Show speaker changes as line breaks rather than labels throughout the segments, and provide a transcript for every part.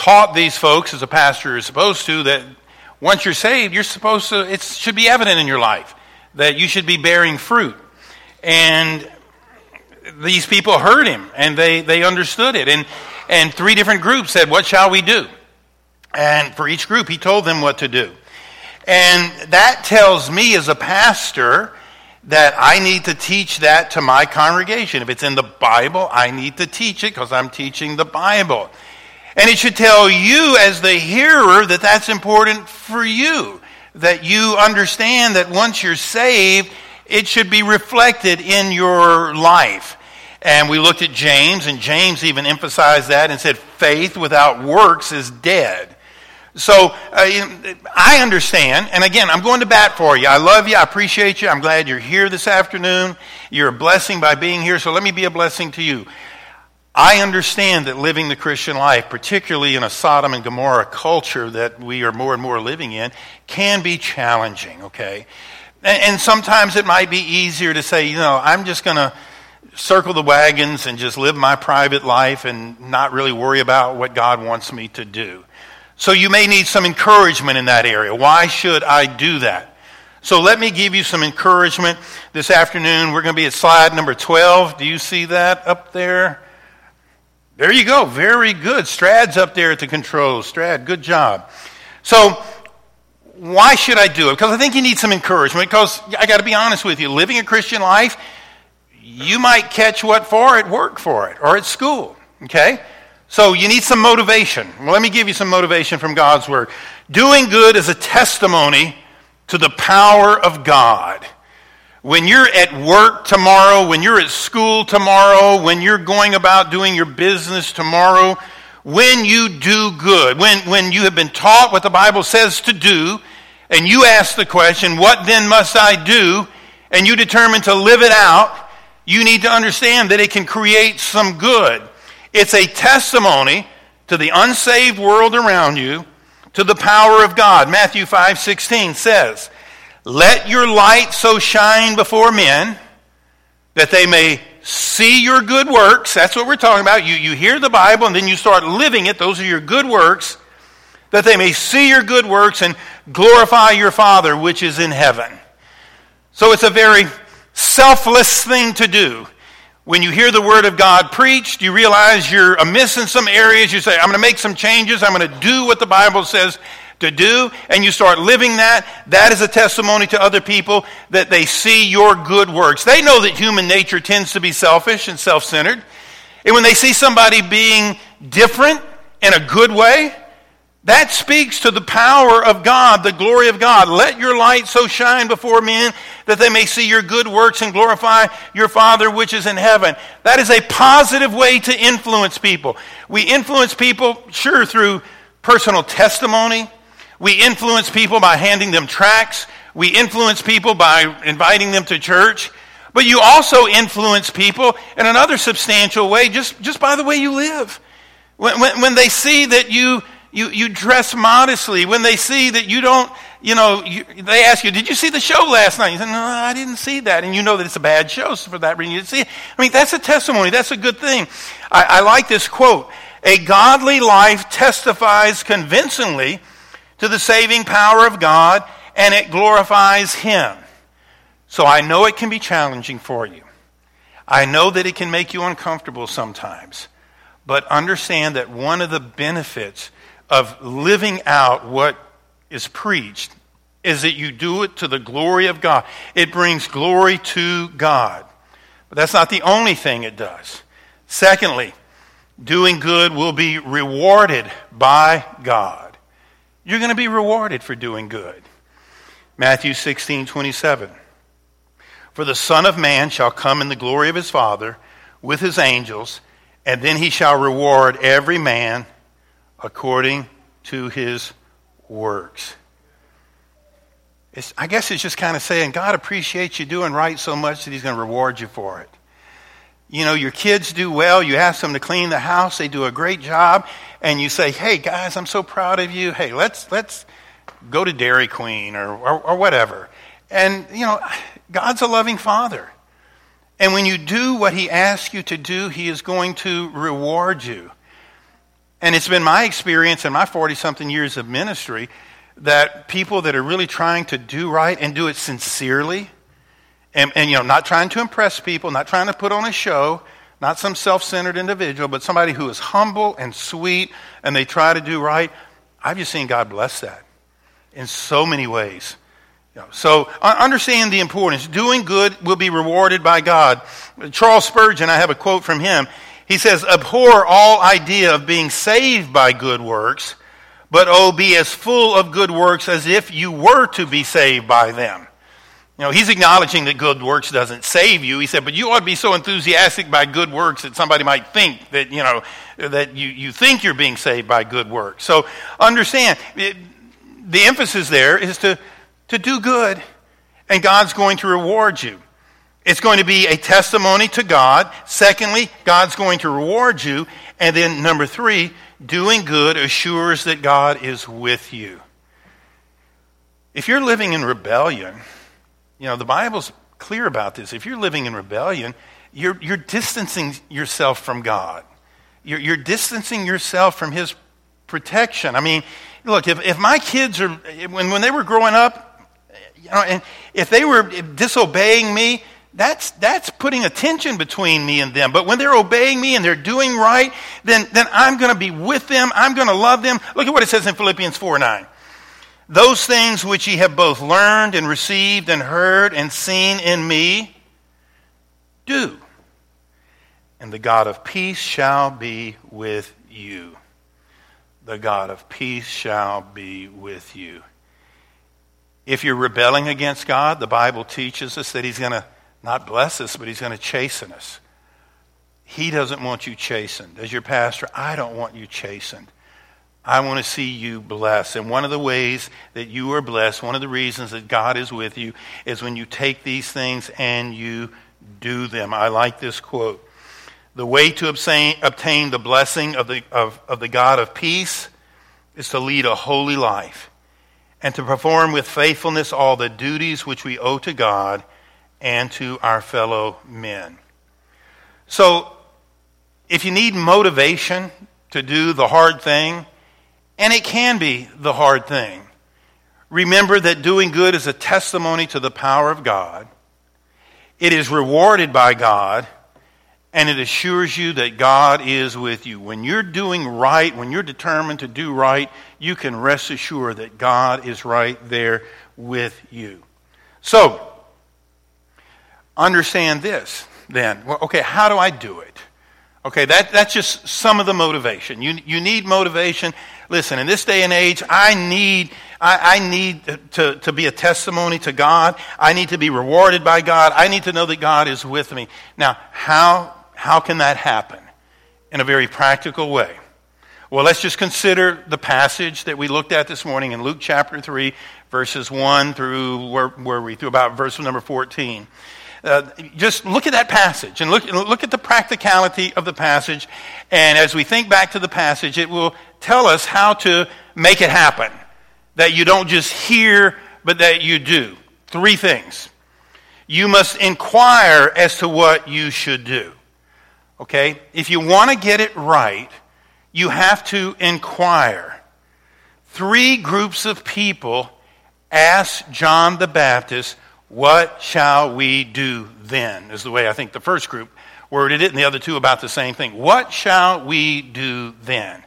taught these folks, as a pastor is supposed to, that once you're saved, you're supposed to, it should be evident in your life that you should be bearing fruit. And these people heard him and they, they understood it. And, and three different groups said, What shall we do? And for each group, he told them what to do. And that tells me as a pastor that I need to teach that to my congregation. If it's in the Bible, I need to teach it because I'm teaching the Bible. And it should tell you, as the hearer, that that's important for you. That you understand that once you're saved, it should be reflected in your life. And we looked at James, and James even emphasized that and said, faith without works is dead. So uh, I understand, and again, I'm going to bat for you. I love you. I appreciate you. I'm glad you're here this afternoon. You're a blessing by being here, so let me be a blessing to you. I understand that living the Christian life, particularly in a Sodom and Gomorrah culture that we are more and more living in, can be challenging, okay? And, and sometimes it might be easier to say, you know, I'm just going to circle the wagons and just live my private life and not really worry about what God wants me to do. So you may need some encouragement in that area. Why should I do that? So let me give you some encouragement this afternoon. We're going to be at slide number 12. Do you see that up there? There you go. Very good. Strad's up there at the controls. Strad, good job. So, why should I do it? Because I think you need some encouragement. Because I got to be honest with you, living a Christian life, you might catch what for at work for it or at school. Okay? So you need some motivation. Well, let me give you some motivation from God's Word. Doing good is a testimony to the power of God. When you're at work tomorrow, when you're at school tomorrow, when you're going about doing your business tomorrow, when you do good, when, when you have been taught what the Bible says to do, and you ask the question, What then must I do? and you determine to live it out, you need to understand that it can create some good. It's a testimony to the unsaved world around you, to the power of God. Matthew 5 16 says, let your light so shine before men that they may see your good works. That's what we're talking about. You, you hear the Bible and then you start living it. Those are your good works. That they may see your good works and glorify your Father which is in heaven. So it's a very selfless thing to do. When you hear the Word of God preached, you realize you're amiss in some areas. You say, I'm going to make some changes. I'm going to do what the Bible says to do and you start living that, that is a testimony to other people that they see your good works. They know that human nature tends to be selfish and self centered. And when they see somebody being different in a good way, that speaks to the power of God, the glory of God. Let your light so shine before men that they may see your good works and glorify your Father which is in heaven. That is a positive way to influence people. We influence people, sure, through personal testimony, we influence people by handing them tracts. We influence people by inviting them to church. But you also influence people in another substantial way just, just by the way you live. When, when, when they see that you, you, you dress modestly, when they see that you don't, you know, you, they ask you, Did you see the show last night? You say, No, I didn't see that. And you know that it's a bad show, so for that reason you see it. I mean, that's a testimony. That's a good thing. I, I like this quote A godly life testifies convincingly to the saving power of God and it glorifies Him. So I know it can be challenging for you. I know that it can make you uncomfortable sometimes. But understand that one of the benefits of living out what is preached is that you do it to the glory of God. It brings glory to God. But that's not the only thing it does. Secondly, doing good will be rewarded by God. You're going to be rewarded for doing good. Matthew 16, 27. For the Son of Man shall come in the glory of his Father with his angels, and then he shall reward every man according to his works. It's, I guess it's just kind of saying God appreciates you doing right so much that He's going to reward you for it. You know, your kids do well, you ask them to clean the house, they do a great job, and you say, hey, guys, I'm so proud of you. Hey, let's, let's go to Dairy Queen or, or, or whatever. And, you know, God's a loving Father. And when you do what He asks you to do, He is going to reward you. And it's been my experience in my 40 something years of ministry that people that are really trying to do right and do it sincerely, and, and you know, not trying to impress people, not trying to put on a show, not some self centered individual, but somebody who is humble and sweet and they try to do right, I've just seen God bless that in so many ways. You know, so uh, understand the importance. Doing good will be rewarded by God. Charles Spurgeon, I have a quote from him. He says, Abhor all idea of being saved by good works, but oh, be as full of good works as if you were to be saved by them. You know, he's acknowledging that good works doesn't save you. He said, but you ought to be so enthusiastic by good works that somebody might think that, you know, that you, you think you're being saved by good works. So understand, it, the emphasis there is to, to do good, and God's going to reward you. It's going to be a testimony to God. Secondly, God's going to reward you. And then, number three, doing good assures that God is with you. If you're living in rebellion, you know, the Bible's clear about this. If you're living in rebellion, you're, you're distancing yourself from God. You're, you're distancing yourself from His protection. I mean, look, if, if my kids are, when, when they were growing up, you know, and if they were disobeying me, that's, that's putting a tension between me and them. But when they're obeying me and they're doing right, then, then I'm going to be with them. I'm going to love them. Look at what it says in Philippians 4 9. Those things which ye have both learned and received and heard and seen in me, do. And the God of peace shall be with you. The God of peace shall be with you. If you're rebelling against God, the Bible teaches us that He's going to not bless us, but He's going to chasten us. He doesn't want you chastened. As your pastor, I don't want you chastened. I want to see you blessed. And one of the ways that you are blessed, one of the reasons that God is with you, is when you take these things and you do them. I like this quote. The way to obtain, the blessing of the, of, of the God of peace is to lead a holy life and to perform with faithfulness all the duties which we owe to God and to our fellow men. So, if you need motivation to do the hard thing, and it can be the hard thing, remember that doing good is a testimony to the power of God. It is rewarded by God, and it assures you that God is with you. When you're doing right, when you're determined to do right, you can rest assured that God is right there with you. So, understand this then. Well, okay, how do I do it? Okay, that, that's just some of the motivation. You, you need motivation. Listen, in this day and age, I need, I, I need to, to be a testimony to God. I need to be rewarded by God. I need to know that God is with me. Now, how, how can that happen? In a very practical way. Well, let's just consider the passage that we looked at this morning in Luke chapter 3, verses 1 through where, where we through about verse number 14. Uh, just look at that passage and look, look at the practicality of the passage. And as we think back to the passage, it will tell us how to make it happen. That you don't just hear, but that you do. Three things. You must inquire as to what you should do. Okay? If you want to get it right, you have to inquire. Three groups of people asked John the Baptist what shall we do then? Is the way I think the first group worded it, and the other two about the same thing. What shall we do then?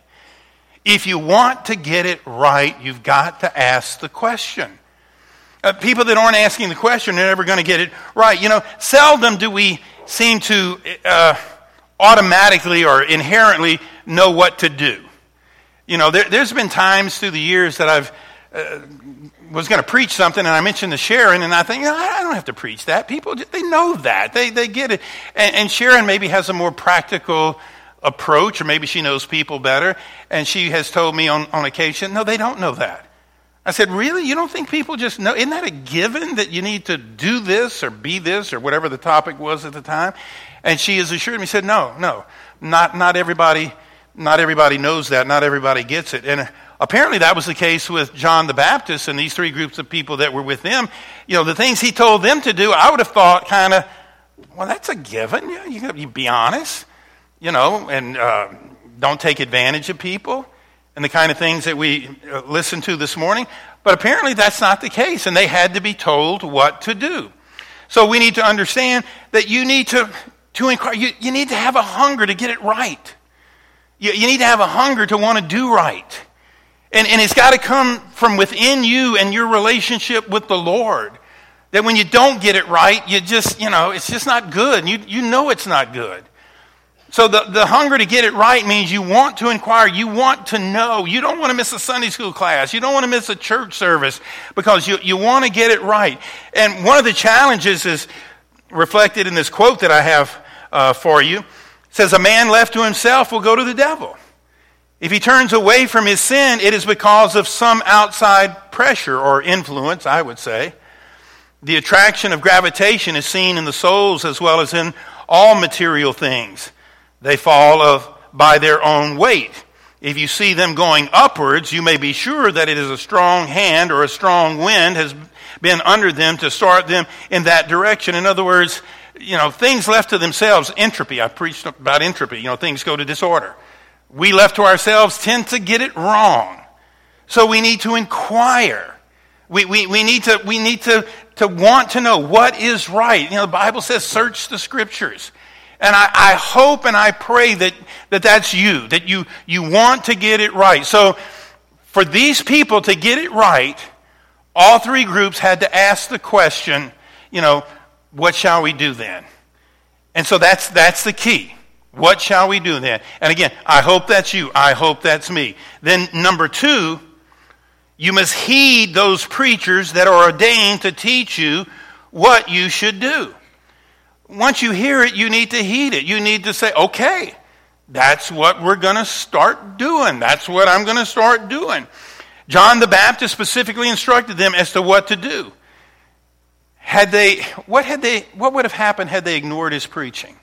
If you want to get it right, you've got to ask the question. Uh, people that aren't asking the question are never going to get it right. You know, seldom do we seem to uh, automatically or inherently know what to do. You know, there, has been times through the years that I've uh, was going to preach something, and I mentioned the Sharon, and I think, I don't have to preach that. People, they know that. They, they get it. And, and Sharon maybe has a more practical approach, or maybe she knows people better, and she has told me on, on occasion, no, they don't know that. I said, Really? You don't think people just know? Isn't that a given that you need to do this or be this or whatever the topic was at the time? And she has assured me, said, No, no, not, not everybody. Not everybody knows that. Not everybody gets it. And apparently that was the case with John the Baptist and these three groups of people that were with him. You know, the things he told them to do, I would have thought kind of, well, that's a given. You, you, you be honest, you know, and uh, don't take advantage of people and the kind of things that we uh, listened to this morning. But apparently that's not the case, and they had to be told what to do. So we need to understand that you need to, to inquire, you, you need to have a hunger to get it right. You, you need to have a hunger to want to do right. And, and it's got to come from within you and your relationship with the Lord. That when you don't get it right, you just, you know, it's just not good. You, you know it's not good. So the, the hunger to get it right means you want to inquire, you want to know. You don't want to miss a Sunday school class. You don't want to miss a church service because you, you want to get it right. And one of the challenges is reflected in this quote that I have uh, for you. It says, A man left to himself will go to the devil. If he turns away from his sin, it is because of some outside pressure or influence, I would say. The attraction of gravitation is seen in the souls as well as in all material things. They fall of, by their own weight. If you see them going upwards, you may be sure that it is a strong hand or a strong wind has been under them to start them in that direction. In other words, you know, things left to themselves, entropy. I preached about entropy. You know, things go to disorder. We left to ourselves tend to get it wrong. So we need to inquire. We, we, we need, to, we need to, to want to know what is right. You know, the Bible says, search the scriptures. And I, I, hope and I pray that, that that's you, that you, you want to get it right. So, for these people to get it right, all three groups had to ask the question, you know, what shall we do then? And so that's, that's the key. What shall we do then? And again, I hope that's you. I hope that's me. Then, number two, you must heed those preachers that are ordained to teach you what you should do once you hear it, you need to heed it. You need to say, okay, that's what we're going to start doing. That's what I'm going to start doing. John the Baptist specifically instructed them as to what to do. Had they, what, had they, what would have happened had they ignored his preaching?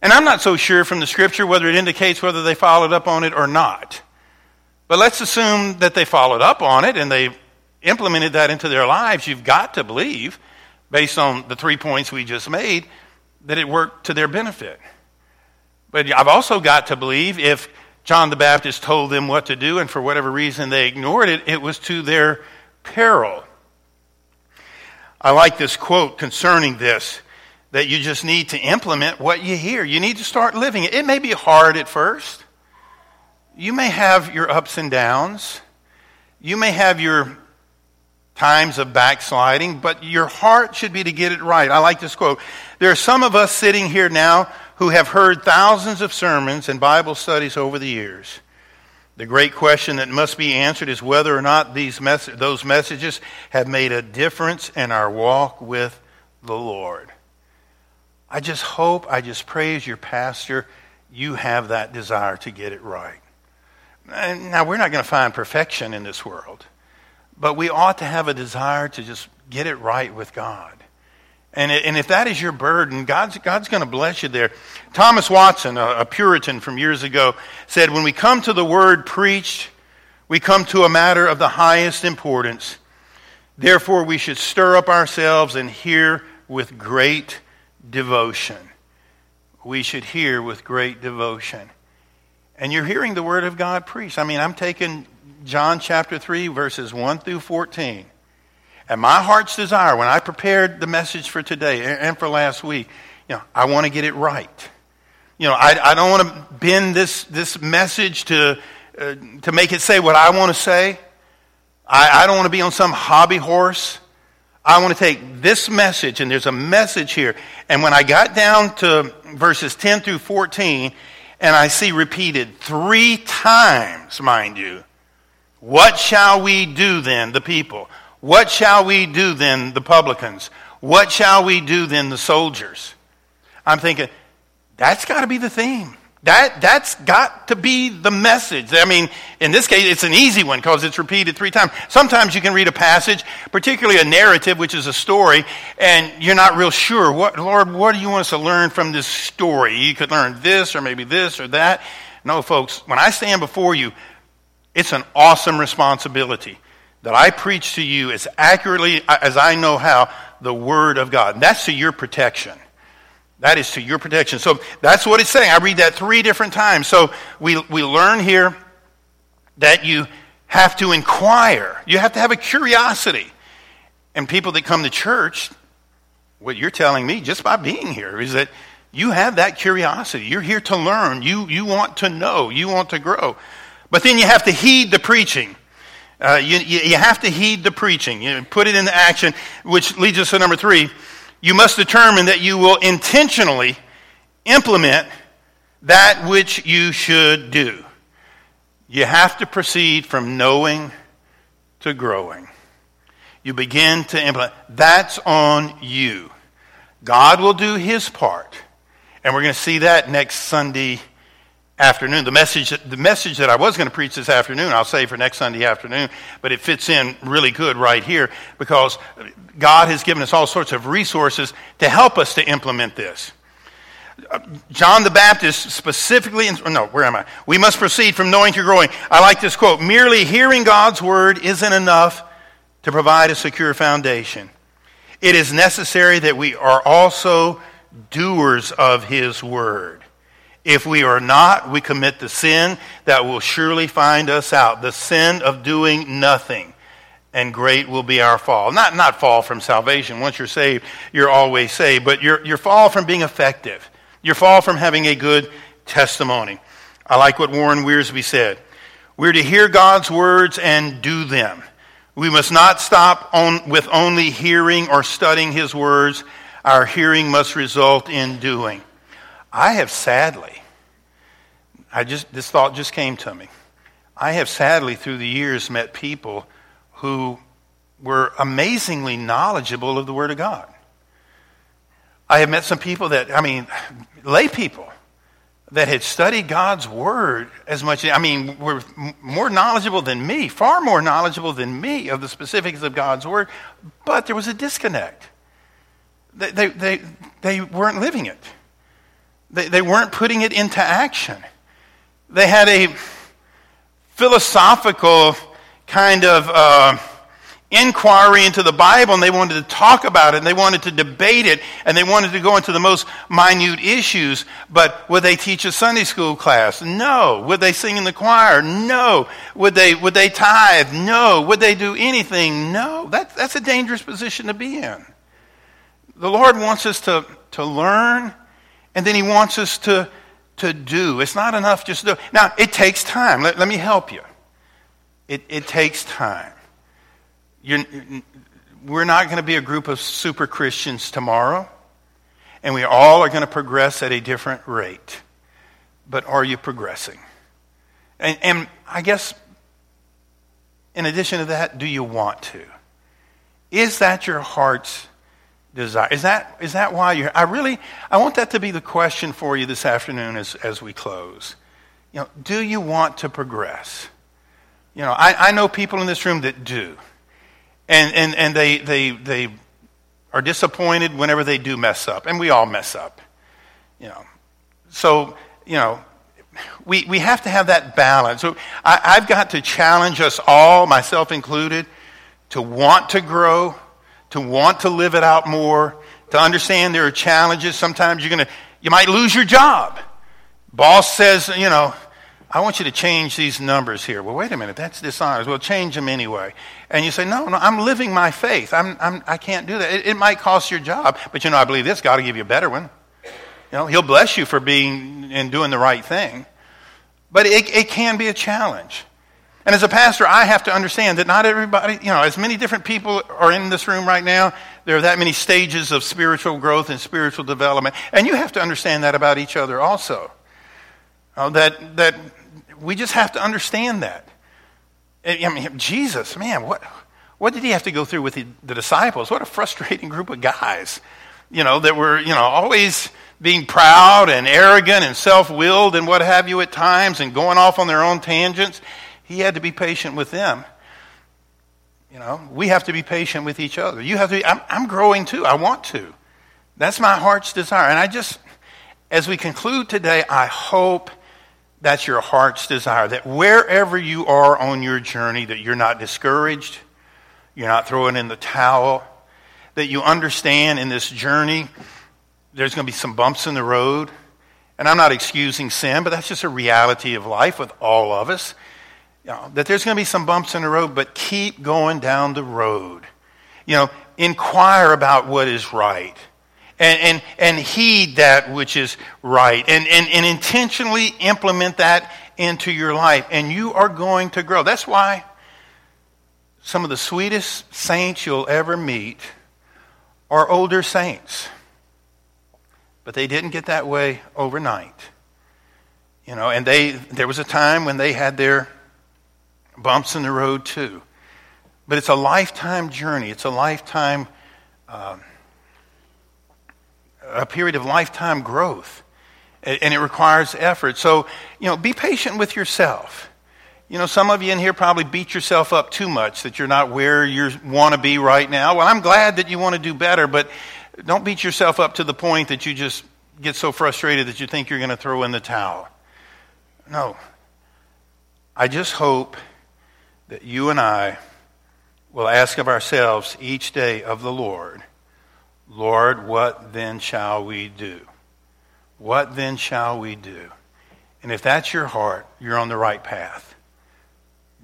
And I'm not so sure from the scripture whether it indicates whether they followed up on it or not. But let's assume that they followed up on it and they implemented that into their lives. You've got to believe based on the three points we just made, that it worked to their benefit. But I've also got to believe if John the Baptist told them what to do and for whatever reason they ignored it, it was to their peril. I like this quote concerning this that you just need to implement what you hear. You need to start living it. It may be hard at first. You may have your ups and downs. You may have your times of backsliding, but your heart should be to get it right. I like this quote. There are some of us sitting here now who have heard thousands of sermons and Bible studies over the years. The great question that must be answered is whether or not these mes- those messages have made a difference in our walk with the Lord. I just hope, I just pray as your pastor, you have that desire to get it right. And now, we're not going to find perfection in this world. But we ought to have a desire to just get it right with God. And, and if that is your burden, God's, God's going to bless you there. Thomas Watson, a, a Puritan from years ago, said, When we come to the word preached, we come to a matter of the highest importance. Therefore, we should stir up ourselves and hear with great devotion. We should hear with great devotion. And you're hearing the word of God preached. I mean, I'm taking John chapter 3, verses 1 through 14. And my heart's desire, when I prepared the message for today and for last week, you know, I want to get it right. You know, I, I don't want to bend this, this message to, uh, to make it say what I want to say. I, I don't want to be on some hobby horse. I want to take this message, and there's a message here. And when I got down to verses 10 through 14, and I see repeated three times, mind you, what shall we do then, the people? What shall we do then, the publicans? What shall we do then, the soldiers? I'm thinking, that's got to be the theme. That, that's got to be the message. I mean, in this case, it's an easy one because it's repeated three times. Sometimes you can read a passage, particularly a narrative, which is a story, and you're not real sure. What, Lord, what do you want us to learn from this story? You could learn this or maybe this or that. No, folks, when I stand before you, it's an awesome responsibility that I preach to you as accurately uh, as I know how the Word of God. And that's to your protection. That is to your protection. So that's what it's saying. I read that three different times. So we, we learn here that you have to inquire, you have to have a curiosity. And people that come to church, what you're telling me just by being here is that you have that curiosity. You're here to learn. You, you want to know. You want to grow. But then you have to heed the preaching. Uh, you, you, you, have to heed the preaching. You put it into action, which leads us to number three. You must determine that you will intentionally implement that which you should do. You have to proceed from knowing to growing. You begin to implement. That's on you. God will do his part. And we're going to see that next Sunday afternoon. The message, the message that I was going to preach this afternoon, I'll say for next Sunday afternoon, but it fits in really good right here because God has given us all sorts of resources to help us to implement this. John the Baptist specifically, no, where am I? We must proceed from knowing to growing. I like this quote merely hearing God's word isn't enough to provide a secure foundation. It is necessary that we are also doers of his word. If we are not, we commit the sin that will surely find us out the sin of doing nothing. And great will be our fall. Not, not fall from salvation. Once you're saved, you're always saved. But your, your fall from being effective. Your fall from having a good testimony. I like what Warren Wiersbe said. We're to hear God's words and do them. We must not stop on, with only hearing or studying His words. Our hearing must result in doing. I have sadly, I just, this thought just came to me. I have sadly through the years met people who were amazingly knowledgeable of the Word of God. I have met some people that, I mean, lay people that had studied God's Word as much, I mean, were more knowledgeable than me, far more knowledgeable than me of the specifics of God's Word, but there was a disconnect. They, they, they, they weren't living it. They, they weren't putting it into action. They had a philosophical kind of uh, inquiry into the Bible and they wanted to talk about it and they wanted to debate it and they wanted to go into the most minute issues. But would they teach a Sunday school class? No. Would they sing in the choir? No. Would they, would they tithe? No. Would they do anything? No. That, that's a dangerous position to be in. The Lord wants us to, to learn and then he wants us to, to do. It's not enough just to do. Now, it takes time. Let, let me help you. It, it takes time. You're, we're not going to be a group of super Christians tomorrow, and we all are going to progress at a different rate. But are you progressing? And, and I guess, in addition to that, do you want to? Is that your heart's desire. Is that, is that why you're, I really, I want that to be the question for you this afternoon as, as we close. You know, do you want to progress? You know, I, I know people in this room that do. And, and, and they, they, they are disappointed whenever they do mess up. And we all mess up. You know, so, you know, we, we have to have that balance. So I, I've got to challenge us all, myself included, to want to grow to want to live it out more, to understand there are challenges. Sometimes you're going to, you might lose your job. Boss says, you know, I want you to change these numbers here. Well, wait a minute, that's dishonest. Well, change them anyway. And you say, no, no, I'm living my faith. I'm, I'm, I can't do that. It, it might cost your job, but you know, I believe this. God will give you a better one. You know, He'll bless you for being and doing the right thing. But it, it can be a challenge. And as a pastor, I have to understand that not everybody, you know, as many different people are in this room right now, there are that many stages of spiritual growth and spiritual development. And you have to understand that about each other also. Uh, that, that we just have to understand that. I mean, Jesus, man, what, what did he have to go through with the, the disciples? What a frustrating group of guys, you know, that were, you know, always being proud and arrogant and self willed and what have you at times and going off on their own tangents. He had to be patient with them. You know, we have to be patient with each other. You have to be, I'm, I'm growing too. I want to. That's my heart's desire. And I just, as we conclude today, I hope that's your heart's desire. That wherever you are on your journey, that you're not discouraged, you're not throwing in the towel, that you understand in this journey there's going to be some bumps in the road. And I'm not excusing sin, but that's just a reality of life with all of us. You know, that there's going to be some bumps in the road, but keep going down the road. You know, inquire about what is right. And, and, and heed that which is right. And, and, and intentionally implement that into your life. And you are going to grow. That's why some of the sweetest saints you'll ever meet are older saints. But they didn't get that way overnight. You know, and they there was a time when they had their bumps in the road too. But it's a lifetime journey. It's a lifetime, uh, a period of lifetime growth. And it requires effort. So, you know, be patient with yourself. You know, some of you in here probably beat yourself up too much that you're not where you want to be right now. Well, I'm glad that you want to do better, but don't beat yourself up to the point that you just get so frustrated that you think you're going to throw in the towel. No. I just hope that you and I will ask of ourselves each day of the Lord, Lord, what then shall we do? What then shall we do? And if that's your heart, you're on the right path.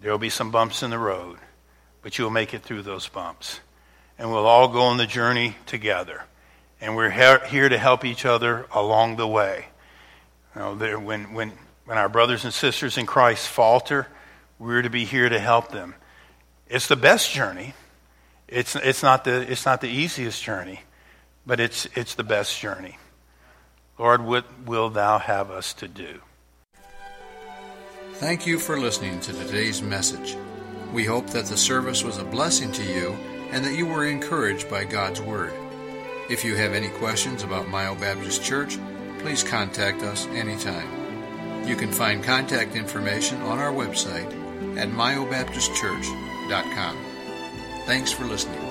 There will be some bumps in the road, but you'll make it through those bumps. And we'll all go on the journey together. And we're here to help each other along the way. You know, when, when, when our brothers and sisters in Christ falter, we're to be here to help them. It's the best journey. It's, it's, not, the, it's not the easiest journey, but it's, it's the best journey. Lord, what will thou have us to do?
Thank you for listening to today's message. We hope that the service was a blessing to you and that you were encouraged by God's Word. If you have any questions about Myo Baptist Church, please contact us anytime. You can find contact information on our website at myobaptistchurch.com. Thanks for listening.